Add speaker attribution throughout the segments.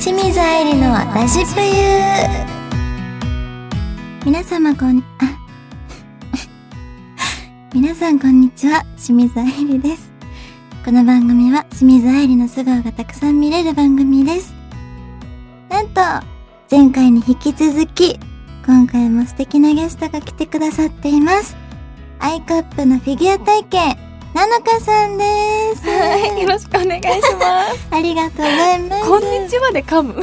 Speaker 1: 清水愛理のラジプユ皆様こん、あ、皆さんこんにちは、清水愛理です。この番組は清水愛理の素顔がたくさん見れる番組です。なんと、前回に引き続き、今回も素敵なゲストが来てくださっています。 I カップのフィギュア体型、なのかさんです。
Speaker 2: はい、よろしくお願いします。
Speaker 1: ありがとうございます。
Speaker 2: こんにちはで噛む。
Speaker 1: や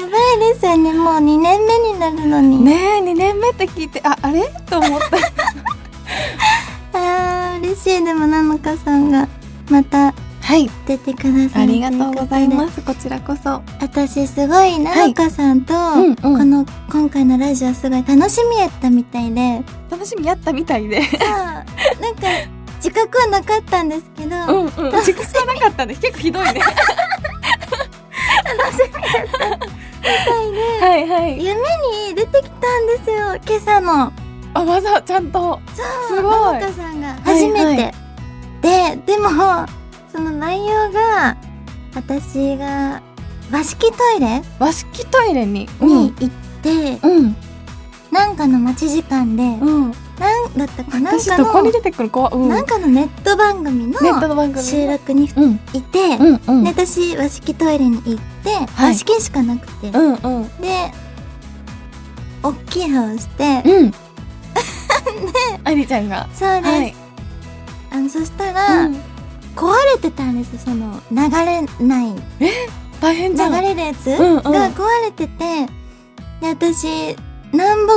Speaker 1: ばいですよね。もう2年目になるのに。
Speaker 2: ねえ、2年目って聞いて、あ、あれ？と思った。
Speaker 1: あー、嬉しい。でも、なのかさんが、また
Speaker 2: はい、
Speaker 1: 出てくださる。
Speaker 2: ありがとうございますす。こちらこそ。
Speaker 1: 私、すごい、なのかさんと、
Speaker 2: うんうん
Speaker 1: この、今回のラジオすごい楽しみやったみたいで、
Speaker 2: 楽しみやったみたいで。
Speaker 1: なんか、自覚はなかったんですけど、
Speaker 2: うんうん。自覚はなかったんで、結構ひどいね。はいはい。
Speaker 1: 夢に出てきたんですよ、今朝の。
Speaker 2: あ、わざ、ちゃんと。
Speaker 1: そう、
Speaker 2: すごい
Speaker 1: なのかさんが初めて。
Speaker 2: はい
Speaker 1: で、でも、その内容が、私が和式トイレ
Speaker 2: 和式トイレに？
Speaker 1: に行って、
Speaker 2: うん。
Speaker 1: なんかの待ち時間で、
Speaker 2: うん。
Speaker 1: なんだったかなんか
Speaker 2: 私どこに
Speaker 1: の、
Speaker 2: 出てくる子うん。
Speaker 1: なんかのネット番組の。収録に
Speaker 2: うん。
Speaker 1: いて、
Speaker 2: うんうん。
Speaker 1: で、私和式トイレに行って、
Speaker 2: はい
Speaker 1: 和式しかなくて、
Speaker 2: うんうん。
Speaker 1: で、おっきい歯をして、
Speaker 2: うん。ありちゃんが。
Speaker 1: そうです。
Speaker 2: はい。
Speaker 1: あの、そしたら、
Speaker 2: うん
Speaker 1: 壊れてたんですよ、その、流れない、
Speaker 2: 大変じゃん。
Speaker 1: 流れるやつ？
Speaker 2: うんうん
Speaker 1: が壊れてて、で、私、なんぼ、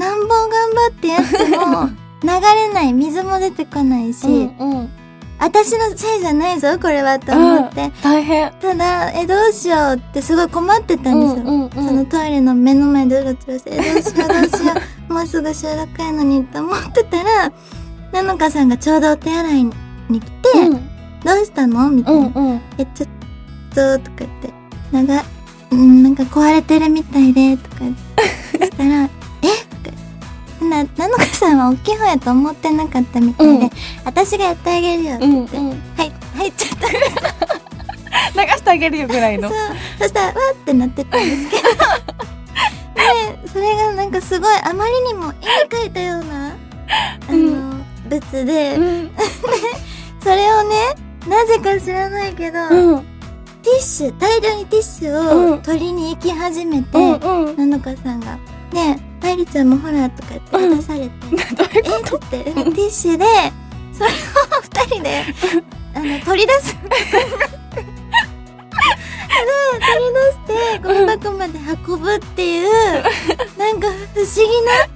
Speaker 1: なんぼ頑張ってやっても、流れない、水も出てこないし、
Speaker 2: うんうん。
Speaker 1: 私のせいじゃないぞ、これは、と思って。
Speaker 2: 大変。
Speaker 1: ただ、え、どうしようってすごい困ってたんですよ。
Speaker 2: うんうん
Speaker 1: そのトイレの目の前でうろちょろして、え、どうしよう、どうしよう、もうすぐ収録やのにって思ってたら、なのかさんがちょうどお手洗いに来て、
Speaker 2: うん
Speaker 1: どうしたの？みたいな。
Speaker 2: うんうん。
Speaker 1: え、ちょっと、とか言って、なんか、うん、なんか壊れてるみたいで、とか言って、したら、え？とかな、なのかさんは大きい方やと思ってなかったみたいで、
Speaker 2: うん
Speaker 1: 私がやってあげるよ、って
Speaker 2: うん
Speaker 1: 言って、
Speaker 2: うん。
Speaker 1: はい、入っちゃった。
Speaker 2: 流してあげるよぐらいの
Speaker 1: そう。そしたら、わーってなってたんですけど。で、それがなんかすごい、あまりにも絵に描いたような、あの、
Speaker 2: うん
Speaker 1: 物で、
Speaker 2: うん
Speaker 1: それをね、なぜか知らないけど、
Speaker 2: うん。
Speaker 1: ティッシュ、大量にティッシュ
Speaker 2: うん。
Speaker 1: を取りに行き始めて、
Speaker 2: うんうん。
Speaker 1: なのかさんが、ねえ、愛理ちゃんもほら、とか言って渡されて、
Speaker 2: どういう
Speaker 1: え？
Speaker 2: こ
Speaker 1: っって、ティッシュで、それを二人で、あの、取り出す。で、取り出して、ゴミ箱まで運ぶっていう、なんか不思議な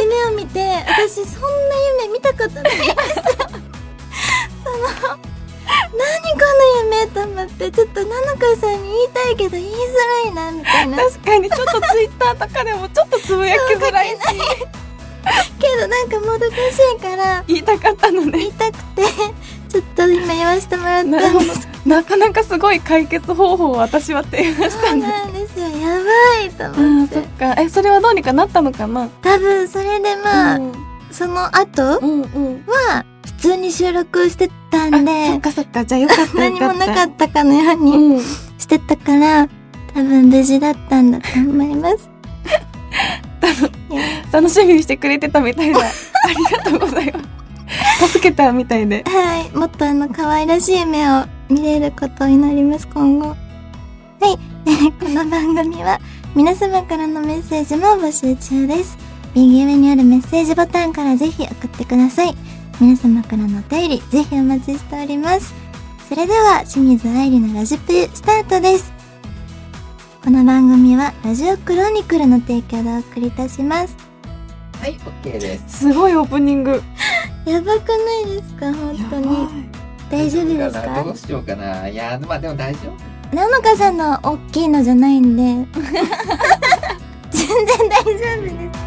Speaker 1: 夢を見て、私そんな夢見たことないんです。よ。その、何 この夢と思って、ちょっとなのかさんに言いたいけど言いづらいな、みたいな。
Speaker 2: と確かにちょっとツイッターとかでもちょっとつぶやきづらいし、
Speaker 1: けどなんかもどかしいから、
Speaker 2: 言いたかったのね。
Speaker 1: 言いたくて、ちょっと今言わせてもらったんです。。
Speaker 2: なかなかすごい解決方法を私は提案した
Speaker 1: そうん
Speaker 2: だ。
Speaker 1: なんですよ。やばいと思って
Speaker 2: そっ。か。え、それはどうにかなったのかな？
Speaker 1: 多分それでまあ、
Speaker 2: うん
Speaker 1: その後
Speaker 2: うんうん。
Speaker 1: は普通に収録してた
Speaker 2: あ、
Speaker 1: んで
Speaker 2: そっ、かそっか。じゃあよかった。
Speaker 1: 何もなかったかのように
Speaker 2: うん。
Speaker 1: してたから、多分無事だったんだと思います。
Speaker 2: 楽しみにしてくれてたみたいだ。ありがとうございます。助けたみたいで。
Speaker 1: はい。もっとあの、可愛らしい目を見れることを祈ります、今後。はい。この番組は、皆様からのメッセージも募集中です。右上にあるメッセージボタンからぜひ送ってください。皆様からのお便り、ぜひお待ちしております。それでは、清水愛理のラジプスタートです。この番組は、ラジオクロニクルの提供でお送りいたします。
Speaker 3: はい、OK です。
Speaker 2: すごいオープニング。
Speaker 1: やばくないですか？本当に。大丈夫ですか？
Speaker 3: どうしようかな？いや、まあでも大丈夫。
Speaker 1: なのかさんの大きいのじゃないんで 全然大丈夫です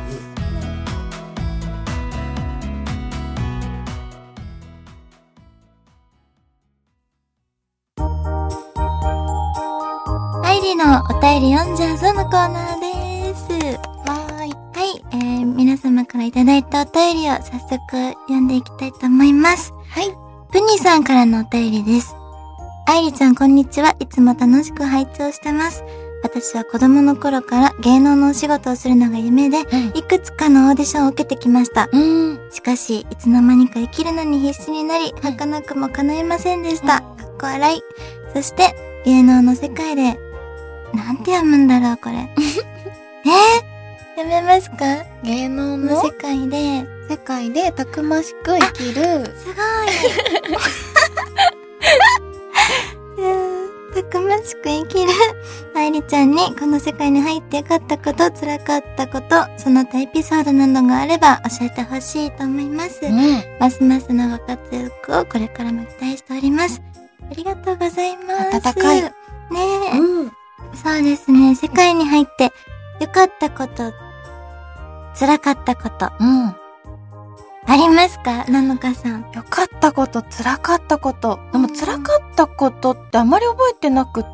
Speaker 1: のお便り読んじゃうぞのコーナーです
Speaker 2: はーい。
Speaker 1: はい、えー、皆様からいただいたお便りを早速読んでいきたいと思います。
Speaker 2: はい。
Speaker 1: プニさんからのお便りです。愛理ちゃんこんにちは。いつも楽しく拝聴してます。私は子供の頃から芸能のお仕事をするのが夢で、いくつかのオーディションを受けてきました。
Speaker 2: うん。
Speaker 1: しかし、いつの間にか生きるのに必死になり、儚くも叶いませんでした。かっこ笑い。そして、芸能の世界で、なんて読むんだろう、これ。え？ー、読めますか？
Speaker 2: 芸能
Speaker 1: この
Speaker 2: の
Speaker 1: 世界で、
Speaker 2: 世界でたくましく生きる。
Speaker 1: すごい。うんたくましく生きる。愛理ちゃんにこの世界に入ってよかったこと、辛かったこと、その他エピソードなどがあれば教えてほしいと思います。
Speaker 2: ん。
Speaker 1: ますますのご活躍をこれからも期待しております。ありがとうございます。
Speaker 2: 温かい
Speaker 1: ねえ、
Speaker 2: うん。
Speaker 1: そうですね。世界に入ってよかったこと、辛かったこと、
Speaker 2: うん。
Speaker 1: ありますか？なのかさん。
Speaker 2: よかったこと、辛かったこと。でも
Speaker 1: うん
Speaker 2: 辛かったことってあまり覚えてなくって、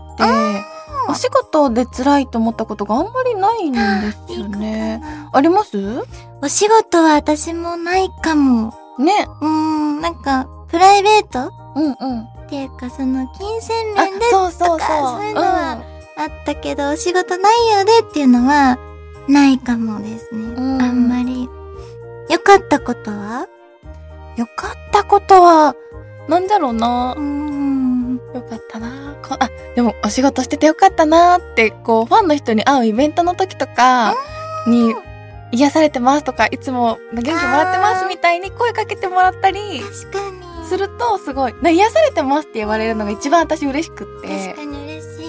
Speaker 2: お仕事で辛いと思ったことがあんまりないんですよね。あります？
Speaker 1: お仕事は私もないかも。
Speaker 2: ね。
Speaker 1: うーん、なんか、プライベート？
Speaker 2: うんうん。
Speaker 1: っていうか、その、金銭
Speaker 2: あ
Speaker 1: 面で、
Speaker 2: そうそうそう。
Speaker 1: とかそういうのはあったけど、お仕事内容でっていうのは、ないかもですね。
Speaker 2: うん
Speaker 1: あんまり。よかったことは？
Speaker 2: よかったことは、なんだろうな
Speaker 1: うー。ん。
Speaker 2: よかったなこあ、でもお仕事しててよかったなって、こう、ファンの人に会うイベントの時とかに、癒されてますとか、いつも元気もらってますみたいに声かけてもらったり。すると、すごい、な癒されてますって言われるのが一番私嬉しくって
Speaker 1: 確。かに。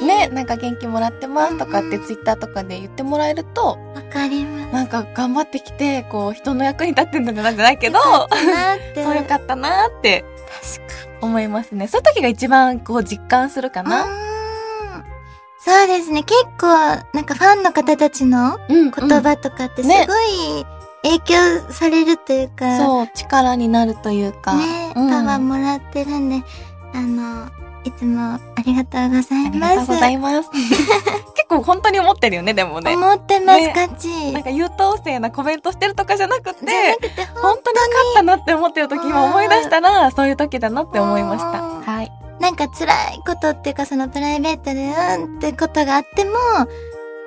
Speaker 2: ね、なんか元気もらってますとかって
Speaker 1: うん
Speaker 2: ツイッターとかで言ってもらえると、
Speaker 1: わかります。
Speaker 2: なんか頑張ってきて、こう、人の役に立ってんだなんじゃないけど、
Speaker 1: よかったなって。
Speaker 2: そうよかったなって
Speaker 1: 確かに。
Speaker 2: 思いますね。そういう時が一番こう実感するかな。
Speaker 1: そうですね。結構、なんかファンの方たちの
Speaker 2: うん、
Speaker 1: 言葉とかってすご
Speaker 2: ね
Speaker 1: い影響されるというか、
Speaker 2: そう、力になるというか。
Speaker 1: ね、
Speaker 2: うん
Speaker 1: パワーもらってるんで、あの、いつもありがとうござい
Speaker 2: あり
Speaker 1: ます。
Speaker 2: がとうございます。結構本当に思ってるよね、でもね。
Speaker 1: 思ってます、
Speaker 2: ね
Speaker 1: ガチ。
Speaker 2: なんか優等生なコメントしてるとかじゃなくて、
Speaker 1: くて、
Speaker 2: 本当によかったなって思ってる時今思い出したら、そういう時だなって思いました。
Speaker 1: うん
Speaker 2: はい。
Speaker 1: なんか辛いことっていうか、そのプライベートで、うんってことがあっても、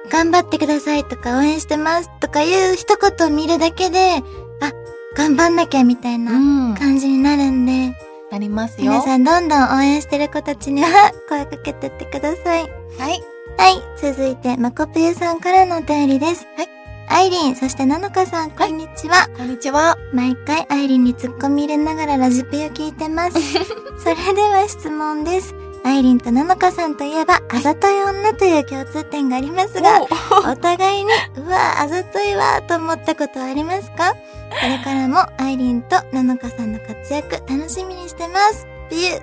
Speaker 1: 頑張ってくださいとか応援してますとかいう一言を見るだけで、あ、頑張んなきゃみたいな
Speaker 2: うん。
Speaker 1: 感じになるんで、
Speaker 2: なりますよ。
Speaker 1: 皆さんどんどん応援してる子たちには 声かけてってください。
Speaker 2: はい。
Speaker 1: はい。続いて、まこぷゆさんからのお便りです。
Speaker 2: はい。
Speaker 1: アイリン、そしてなのかさん、こんにちは。
Speaker 2: こんにちは。
Speaker 1: 毎回アイリンにツッコミ入れながらラジピを聞いてます。それでは質問です。アイリンとなのかさんといえば、あざとい女という共通点がありますが、お互いに、うわ、あざといわ、と思ったことはありますか？これからもアイリンとなのかさんの活躍楽しみにしてます。ビュー。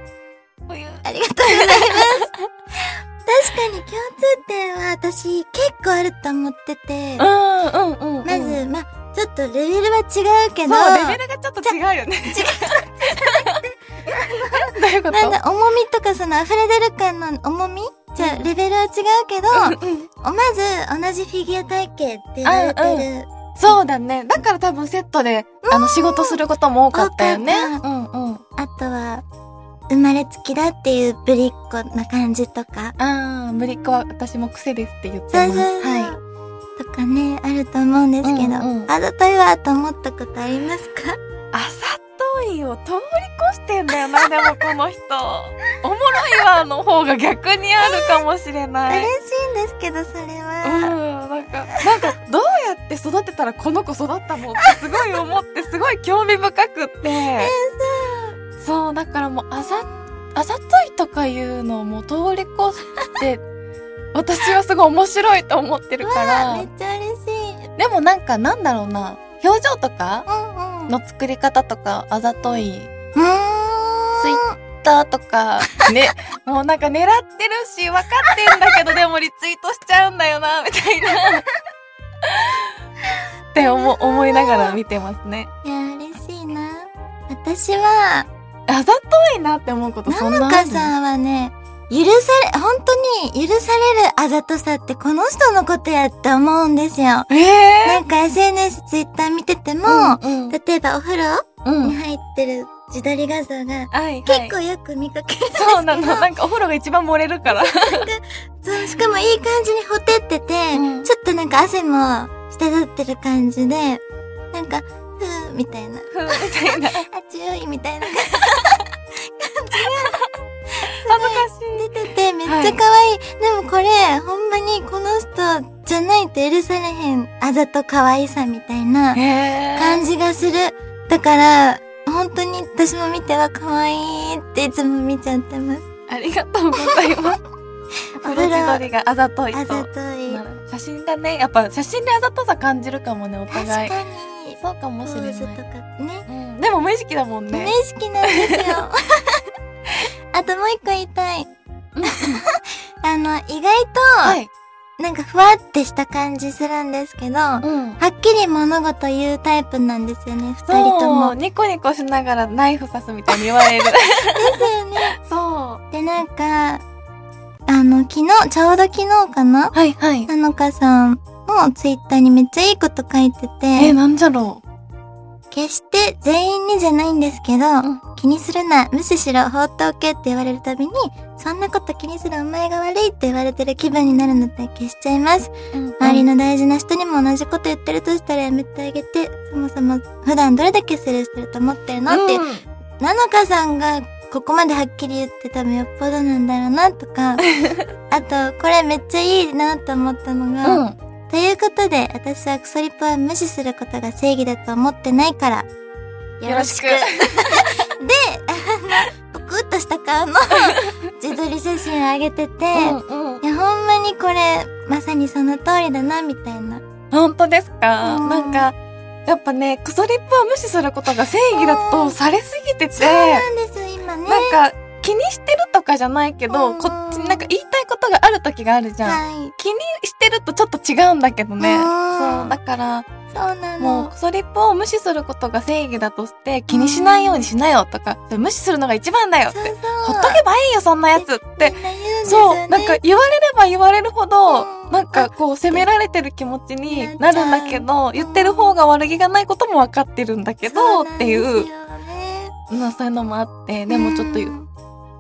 Speaker 1: ありがとうございます。確かに共通点は私結構あると思ってて、
Speaker 2: うんうんうんうん。
Speaker 1: まず、まあ、ちょっとレベルは違うけど、
Speaker 2: そう、レベルがちょっと違うよね。違う。どういうこと？
Speaker 1: なんだ、重みとかその溢れ出る感の重みじゃあ、レベルは違うけど、
Speaker 2: うん
Speaker 1: まず同じフィギュア体型って言われてる。
Speaker 2: そうだね。だから多分セットで、あの、仕事することも多かったよね。うんうん。
Speaker 1: あとは、生まれつきだっていうぶりっ子な感じとか。
Speaker 2: あー、ぶりっ子は私も癖ですって言ってます。
Speaker 1: そうそうそう。
Speaker 2: は
Speaker 1: とかね、あると思うんですけど、
Speaker 2: うんうん
Speaker 1: あざといわと思ったことありますか？
Speaker 2: いを通り越してんだよな、でもこの人。おもろいわの方が逆にあるかもしれない。
Speaker 1: 嬉しいんですけど、それ
Speaker 2: うん、
Speaker 1: は。
Speaker 2: なんか、なんか、どうやって育てたらこの子育ったのってすごい思って、すごい興味深くって。そう、だからもう、あざ、あざといとかいうのをもう通り越して、私はすごい面白いと思ってるから
Speaker 1: めっ。ちゃ嬉しい。
Speaker 2: でもなんか、なんだろうな、表情とか
Speaker 1: うんうん。
Speaker 2: の作り方とか、あざとい、
Speaker 1: うーん。
Speaker 2: ツイッターとか、ね、もうなんか狙ってるし、分かってんだけど、でもリツイートしちゃうんだよな、みたいな。って思思いながら見てますね。
Speaker 1: いや、嬉しいな。私は、
Speaker 2: あざといなって思うことそん
Speaker 1: な
Speaker 2: なある
Speaker 1: のかさんはね、許され、本当に許されるあざとさってこの人のことやって思うんですよ。
Speaker 2: ええ
Speaker 1: なんか SNS、Twitter 見てても、
Speaker 2: うんうん
Speaker 1: 例えばお風呂
Speaker 2: うん
Speaker 1: に入ってる自撮り画像が
Speaker 2: はい、はい。
Speaker 1: 結構よく見かけるんですけど、
Speaker 2: そうなの。なんかお風呂が一番漏れるから。
Speaker 1: そう、しかもいい感じにほてってて、
Speaker 2: うん
Speaker 1: ちょっとなんか汗も滴ってる感じで、なんか、ふーみたいな、
Speaker 2: みたいな。
Speaker 1: あ強いみたいな
Speaker 2: 恥ずかしい。
Speaker 1: 出ててめっちゃ可愛い。でもこれ、ほんまにこの人じゃないと許されへんあざと可愛さみたいな
Speaker 2: へ
Speaker 1: 感じがする。だから、本当に私も見ては可愛いっていつも見ちゃってます。
Speaker 2: ありがとうございます。お風呂自撮りがあざといと。
Speaker 1: あざとい。
Speaker 2: 写真がね、やっぱ写真であざとさ感じるかもね、お
Speaker 1: 確
Speaker 2: 互い。
Speaker 1: かに。
Speaker 2: そうかもしれない。
Speaker 1: ね。
Speaker 2: うん、でも無意識だもん
Speaker 1: 無
Speaker 2: ね。
Speaker 1: 意識なんですよ。あともう一個言いたい。あの、意外
Speaker 2: はい。
Speaker 1: と、なんかふわってした感じするんですけど、は
Speaker 2: うん。
Speaker 1: っきり物事言うタイプなんですよね、二人と
Speaker 2: そう、
Speaker 1: も。
Speaker 2: ニコニコしながらナイフ刺すみたいに言われる。
Speaker 1: ですよね。
Speaker 2: そう。
Speaker 1: で、なんか、あの、昨日、ちょうど昨日かな？
Speaker 2: はいはい。
Speaker 1: なのかさんのツイッターにめっちゃいいこと書いて
Speaker 2: え、
Speaker 1: て、
Speaker 2: なんじゃろ
Speaker 1: 決して全員にじゃないんですけど、
Speaker 2: ん
Speaker 1: 気にするな、無視しろ、放っておけって言われるたびに、そんなこと気にするお前が悪いって言われてる気分になるので消しちゃいます。
Speaker 2: う。
Speaker 1: 周りの大事な人にも同じこと言ってるとしたらやめてあげて、そもそも普段どれだけスルーしてると思ってるのって、
Speaker 2: うん
Speaker 1: なのかさんがここまではっきり言って多分よっぽどなんだろうなとか、あと、これめっちゃいいなと思ったのが、
Speaker 2: うん。
Speaker 1: ということで、私はクソリップは無視することが正義だと思ってないから、
Speaker 2: よろしく。
Speaker 1: で、あの、ぷくっとした顔の 自撮り写真を上げてて、
Speaker 2: うんうん
Speaker 1: いや、ほんまにこれ、まさにその通りだな、みたいな。
Speaker 2: 本当ですか？
Speaker 1: うん
Speaker 2: なんか、やっぱね、クソリップを無視することが正義だとされすぎてて、
Speaker 1: そうなんです、今ね。
Speaker 2: なんか、気にしてるとかじゃないけど、
Speaker 1: うん
Speaker 2: こっちになんか言いたいことがある時があるじゃん。
Speaker 1: はい。
Speaker 2: 気にしてるとちょっと違うんだけどね。
Speaker 1: うん
Speaker 2: そう、だから、
Speaker 1: そうなの。
Speaker 2: もうクソリップを無視することが正義だとして、気にしないようにしなよとか、それ無視するのが一番だよって。ほっとけばいいよ、そんなやつって。そう、
Speaker 1: ね。
Speaker 2: なんか言われれば言われるほど、
Speaker 1: うん
Speaker 2: なんかこう責められてる気持ちに
Speaker 1: な
Speaker 2: るんだけど、言ってる方が悪気がないことも分かってるんだけど、っていう、
Speaker 1: そう
Speaker 2: いうのもあって、でもちょっと言う、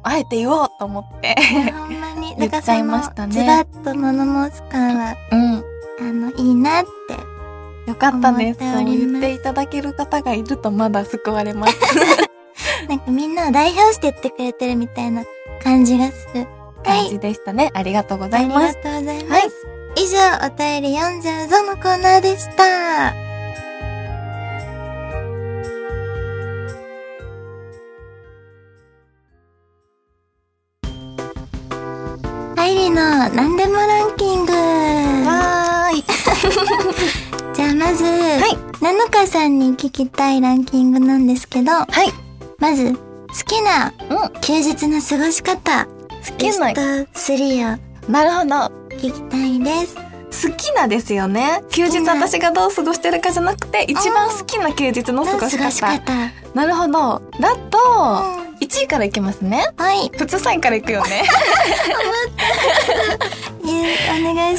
Speaker 2: あえて言おうと思って。
Speaker 1: ほんまに。
Speaker 2: 言っちゃいましたね
Speaker 1: のズバッと物申す感は、
Speaker 2: うん。
Speaker 1: あの、いいなって。
Speaker 2: よかったです。
Speaker 1: 思
Speaker 2: そう言っていただける方がいるとまだ救われます。
Speaker 1: なんかみんなを代表して言ってくれてるみたいな感じがする。はい。
Speaker 2: 感じでしたね。ありがとうござ
Speaker 1: あり
Speaker 2: います。
Speaker 1: がとうございます。
Speaker 2: はい
Speaker 1: 以上、お便り読んじゃうぞのコーナーでした。の何でもランキング。
Speaker 2: はーい。
Speaker 1: じゃあまず、
Speaker 2: い
Speaker 1: なのかさんに聞きたいランキングなんですけど、
Speaker 2: はい。
Speaker 1: まず、好きな
Speaker 2: うん。
Speaker 1: 休日の過ごし方、
Speaker 2: 好きな
Speaker 1: ベスト3を
Speaker 2: なるほど。
Speaker 1: 聞きたいです。
Speaker 2: 好きなですよね。休日私がどう過ごしてるかじゃなくて、一番好きな休日の過ごし。方。なるほど。だと、
Speaker 1: うん
Speaker 2: 1位からいきますね。
Speaker 1: はい。
Speaker 2: 普通3位からいくよね。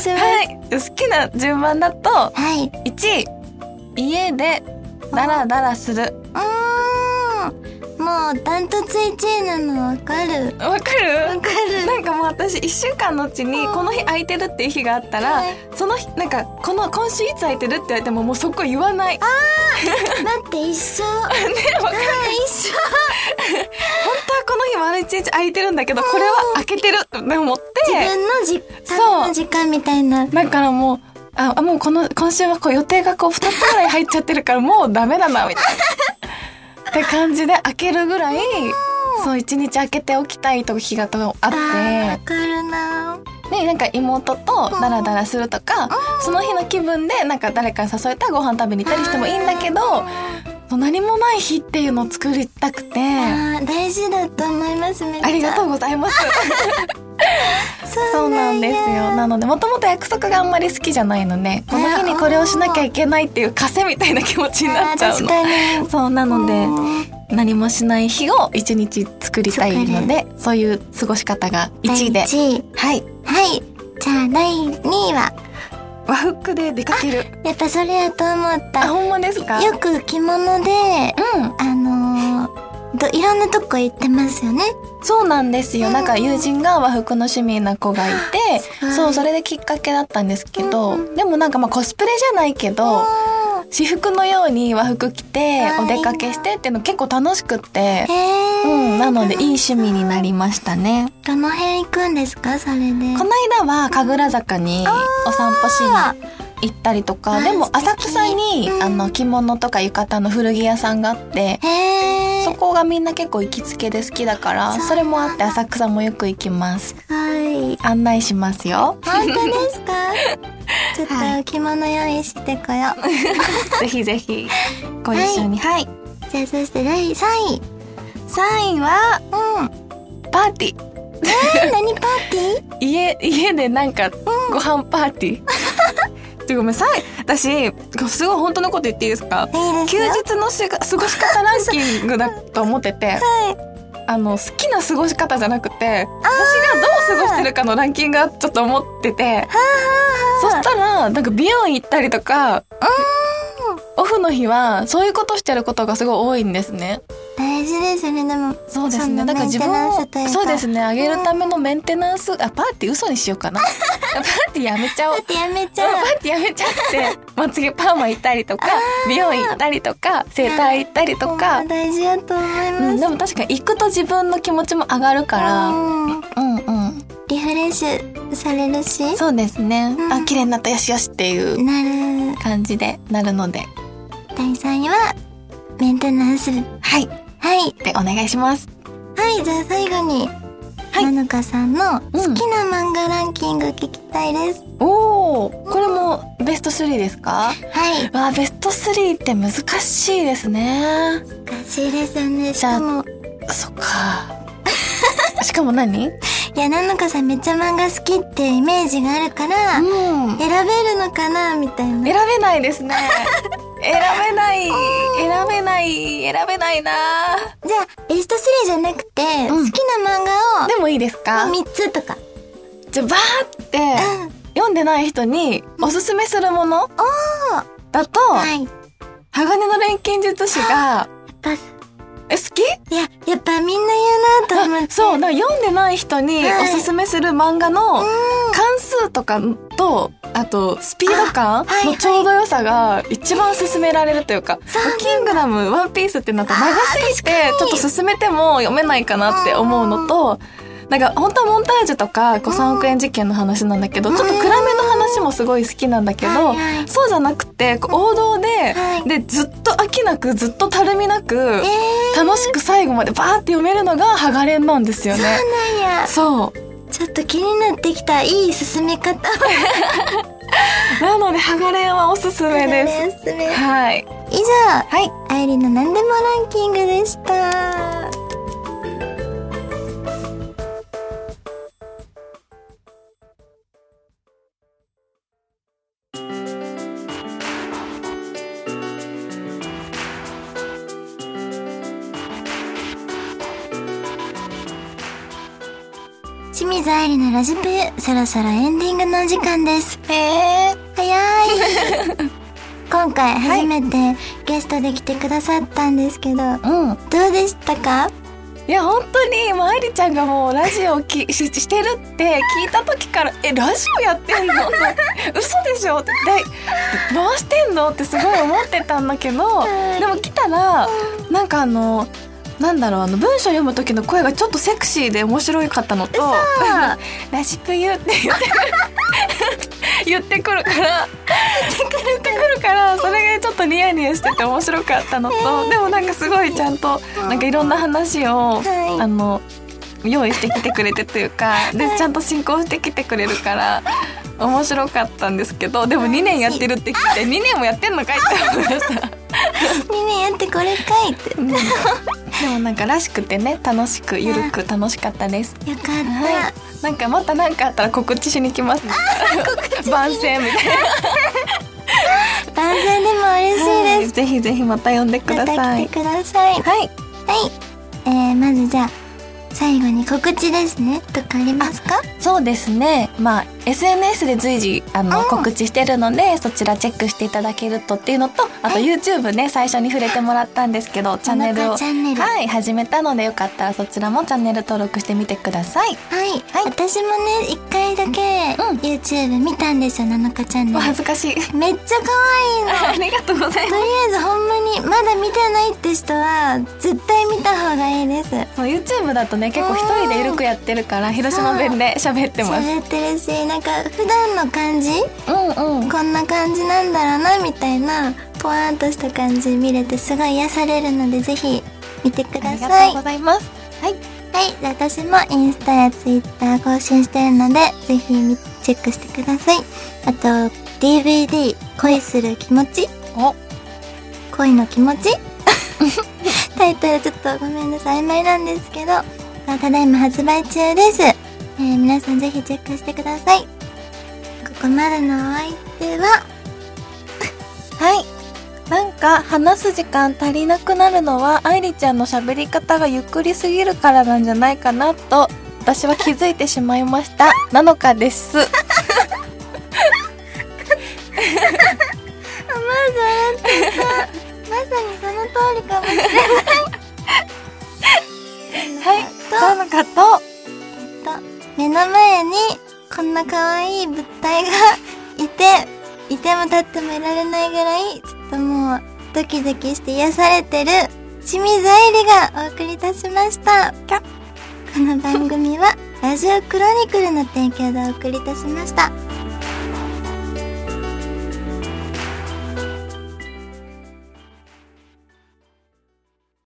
Speaker 1: します。
Speaker 2: はい。好きな順番だと、
Speaker 1: はい。
Speaker 2: 1位。家でダラダラする。
Speaker 1: うーん。もう、ダントツ1位なのわかる？
Speaker 2: わかる？
Speaker 1: わかる。
Speaker 2: なんかもう私1週間のうちに
Speaker 1: うん
Speaker 2: この日空いてるっていう日があったら、
Speaker 1: はい
Speaker 2: その日なんかこの今週いつ空いてるって言われてももうそこ言わない
Speaker 1: 待って、一緒。
Speaker 2: わかる
Speaker 1: 一緒。
Speaker 2: 本当はこの日丸一日空いてるんだけどこれは開けてるって思って
Speaker 1: 自分の時間みたいな。
Speaker 2: だからもうあもうこの今週はこう予定がこう2つぐらい入っちゃってるからもうダメだなみたいなって感じで開けるぐらいそう一日開けておきたい時があって。
Speaker 1: わかるな。
Speaker 2: でなんか妹とダラダラするとかその日の気分でなんか誰かに誘えたらご飯食べに行ったりしてもいいんだけど何もない日っていうのを作りたくて
Speaker 1: 大事だと思います。
Speaker 2: ありがとうございます。そうなんですよ。なので、もともと約束があんまり好きじゃないので、この日にこれをしなきゃいけないっていう枷みたいな気持ちになっちゃうの。そうなので、
Speaker 1: うん
Speaker 2: 何もしない日を一日作りたいので、そういう過ごし方が1位で。はい。
Speaker 1: はい。じゃあ、第2位は、
Speaker 2: 和服で出かける。
Speaker 1: やっぱそれやと思っ
Speaker 2: あ、
Speaker 1: た。
Speaker 2: ほんまですか？
Speaker 1: よく着物で、
Speaker 2: うん。
Speaker 1: あのー、といろんなとこ行ってますよね。
Speaker 2: そうなんですよ。
Speaker 1: うん
Speaker 2: なんか友人が和服の趣味な子がいて、
Speaker 1: はい
Speaker 2: そう、それできっかけだったんですけど、
Speaker 1: うん
Speaker 2: でもなんかまあコスプレじゃないけど、私服のように和服着て
Speaker 1: はい
Speaker 2: お出かけしてっていうの結構楽しくって、うん、なのでいい趣味になりましたね。
Speaker 1: どの辺行くんですかそれで？
Speaker 2: この間は神楽坂にお散歩しに行ったりとか、でも浅草に、
Speaker 1: うん
Speaker 2: あの着物とか浴衣の古着屋さんがあって、そこがみんな結構行きつけで好きだから、
Speaker 1: そ
Speaker 2: れもあって浅草もよく行きます。
Speaker 1: はい。
Speaker 2: 案内しますよ。
Speaker 1: 本当ですか？ちょっ
Speaker 2: は
Speaker 1: と着物用意してこよう。
Speaker 2: ぜひぜひご一緒に。はい。
Speaker 1: じゃあそして第3位。
Speaker 2: 3位は、
Speaker 1: うん。
Speaker 2: パーティー。
Speaker 1: えー、何パーティー？
Speaker 2: 家、家でなんか、ご飯パーティー。てごめん、さい、私、すごい本当のこと言っていいですか？休
Speaker 1: よ。
Speaker 2: 日のしが過ごし方ランキングだと思ってて、
Speaker 1: はい。
Speaker 2: あの、好きな過ごし方じゃなくて、私がどう過ごしてるかのランキングがちょっと思ってて、そしたら、なんか美容院行ったりとか、オフの日はそういうことしてることがすごい多いんですね。
Speaker 1: 大事ですよね、でも。
Speaker 2: そうですね。だから自分をそうですね。上げるためのメンテナンス、あ、パーティー嘘にしようかな。パーティーやめちゃおう
Speaker 1: だっ。てやめち
Speaker 2: パ
Speaker 1: ゃう。
Speaker 2: ーティーやめちゃって、まつげパーマ行ったりとか、美容院行ったりとか、整体行ったりとか、
Speaker 1: 大事だと思います。
Speaker 2: うん、でも確かに行くと自分の気持ちも上がるから、
Speaker 1: うん。フレッシュされるし、
Speaker 2: そうですね。
Speaker 1: うん
Speaker 2: あ、綺麗になったよしよしっていう
Speaker 1: なる。
Speaker 2: 感じでなるので、
Speaker 1: 第3位は、メンテナンス。
Speaker 2: はい。
Speaker 1: はい。
Speaker 2: で、お願いします。
Speaker 1: はい、じゃあ最後に、
Speaker 2: はい
Speaker 1: なのかさんの
Speaker 2: うん
Speaker 1: 好きな漫画ランキング聞きたいです。
Speaker 2: おー、これもベスト3ですか？
Speaker 1: はい。
Speaker 2: わあ、ベスト3って難しいですね。
Speaker 1: 難しいですよね。しかも、
Speaker 2: そっか。しかも何？
Speaker 1: いや、なのかさんめっちゃ漫画好きってイメージがあるから、
Speaker 2: うん。
Speaker 1: 選べるのかなみたいな。
Speaker 2: 選べないですね。選べない。選べない。選べないな
Speaker 1: じゃあ、ベスト3じゃなくて、
Speaker 2: うん
Speaker 1: 好きな漫画を
Speaker 2: でもいいですか
Speaker 1: ？3つとか。
Speaker 2: じゃあバーって
Speaker 1: うん。
Speaker 2: 読んでない人におすすめするものだと、
Speaker 1: はい。
Speaker 2: 鋼の錬金術師が。え、好き？
Speaker 1: いや、やっぱみんな言うなと思って。
Speaker 2: あそう、だ読んでない人に
Speaker 1: はい。
Speaker 2: おすすめする漫画の
Speaker 1: うん。
Speaker 2: 関数とかと、あと、スピード感のちょうど良さが一番勧められるというか、
Speaker 1: そうなんだ。
Speaker 2: キングダム、ワンピースってなると長すぎて、ちょっと進めても読めないかなって思うのと、なんか本当はモンタージュとか、こう3億円事件の話なんだけど、ちょっと暗めの話もすごい好きなんだけど、
Speaker 1: はいはい
Speaker 2: そうじゃなくて、王道で、
Speaker 1: はい
Speaker 2: で、ずっと飽きなく、ずっとたるみなく、
Speaker 1: えー、
Speaker 2: 楽しく最後までバーって読めるのがハガレンなんですよね。
Speaker 1: そうなんや。
Speaker 2: そう。
Speaker 1: ちょっと気になってきた。いい進め方。
Speaker 2: なので、ハガレンはおすすめです。はい。
Speaker 1: 以上、
Speaker 2: はい。
Speaker 1: アイリの何でもランキングでした。清水愛理のラジプユ、そろそろエンディングのお時間です。
Speaker 2: へえ。
Speaker 1: 早い 今回初めてゲストで来てくださったんですけど、
Speaker 2: うん。
Speaker 1: どうでしたか？
Speaker 2: いや、本当に、もう愛理ちゃんがもうラジオきししてるって聞いた時から、え、ラジオやってんの？嘘でしょ？って、で回してんの？ってすごい思ってたんだけど、でも来たら、なんかあの、なんだろう、あの、文章読む時の声がちょっとセクシーで面白かったのと、ラジプユって言って言ってくるから言ってくるからそれがちょっとニヤニヤしてて面白かったのとでもなんかすごいちゃんとなんかいろんな話を
Speaker 1: はい。
Speaker 2: あの用意してきてくれてというかでちゃんと進行してきてくれるから面白かったんですけどでも2年やってるって聞いて2年もやってんのかいって思いました。
Speaker 1: 2年やってこれかいって。
Speaker 2: うんでもなんからしくてね楽しくゆるく楽しかったです。
Speaker 1: よかった。
Speaker 2: はい。なんかまた何かあったら告知しに来ます、ね。番宣みたい
Speaker 1: 万全でも嬉しい
Speaker 2: な。
Speaker 1: です。
Speaker 2: ぜひぜひまた呼んでください。
Speaker 1: 来てください。はい。
Speaker 2: はい。
Speaker 1: えー、まずじゃあ、最後に告知ですね。とかありますか？
Speaker 2: そうですね。まあ SNS で随時あの、
Speaker 1: うん。
Speaker 2: 告知してるのでそちらチェックしていただけるとっていうのとあと YouTube ね最初に触れてもらったんですけどチャンネルをはい始めたのでよかったらそちらもチャンネル登録してみてください。
Speaker 1: はい、
Speaker 2: はい。
Speaker 1: 私もね一回だけ
Speaker 2: うん。
Speaker 1: YouTube 見たんですよ、なのかチャンネ
Speaker 2: お
Speaker 1: ル
Speaker 2: 恥ずかしい。
Speaker 1: めっちゃ可愛いの。
Speaker 2: ありがとうございま
Speaker 1: とりあえずほんまにまだ見てないって人は絶対見た方がいいです。
Speaker 2: すそう YouTube だとね結構一人でゆるくやってるから広島弁で喋ってます。
Speaker 1: 喋ってるしなんか普段の感じ？
Speaker 2: うんうん。
Speaker 1: こんな感じなんだろうなみたいなポワーンとした感じ見れてすごい癒されるのでぜひ見てく
Speaker 2: あり
Speaker 1: ださい。
Speaker 2: がとうございます。はい。
Speaker 1: はい。で私もインスタやツイッター更新してるのでぜひみチェックしてください。あと DVD 恋する気持ち？
Speaker 2: お。
Speaker 1: 恋の気持ち？タイトルちょっとごめんなさい。曖昧なんですけどただいま発売中です、えー皆さんぜひチェックしてくださいここまでのお相手は
Speaker 2: はい。なんか話す時間足りなくなるのは愛梨ちゃんの喋り方がゆっくりすぎるからなんじゃないかなと私は気づいてしまいました。なのかです。
Speaker 1: まさにその通りかもしれない
Speaker 2: はい。なのかと、
Speaker 1: と目の前にこんな可愛い物体がいていても立ってもいられないぐらいちょっともうドキドキして癒されてる清水愛理がお送りいたしました。この番組はラジオクロニクルの提供でお送りいたしました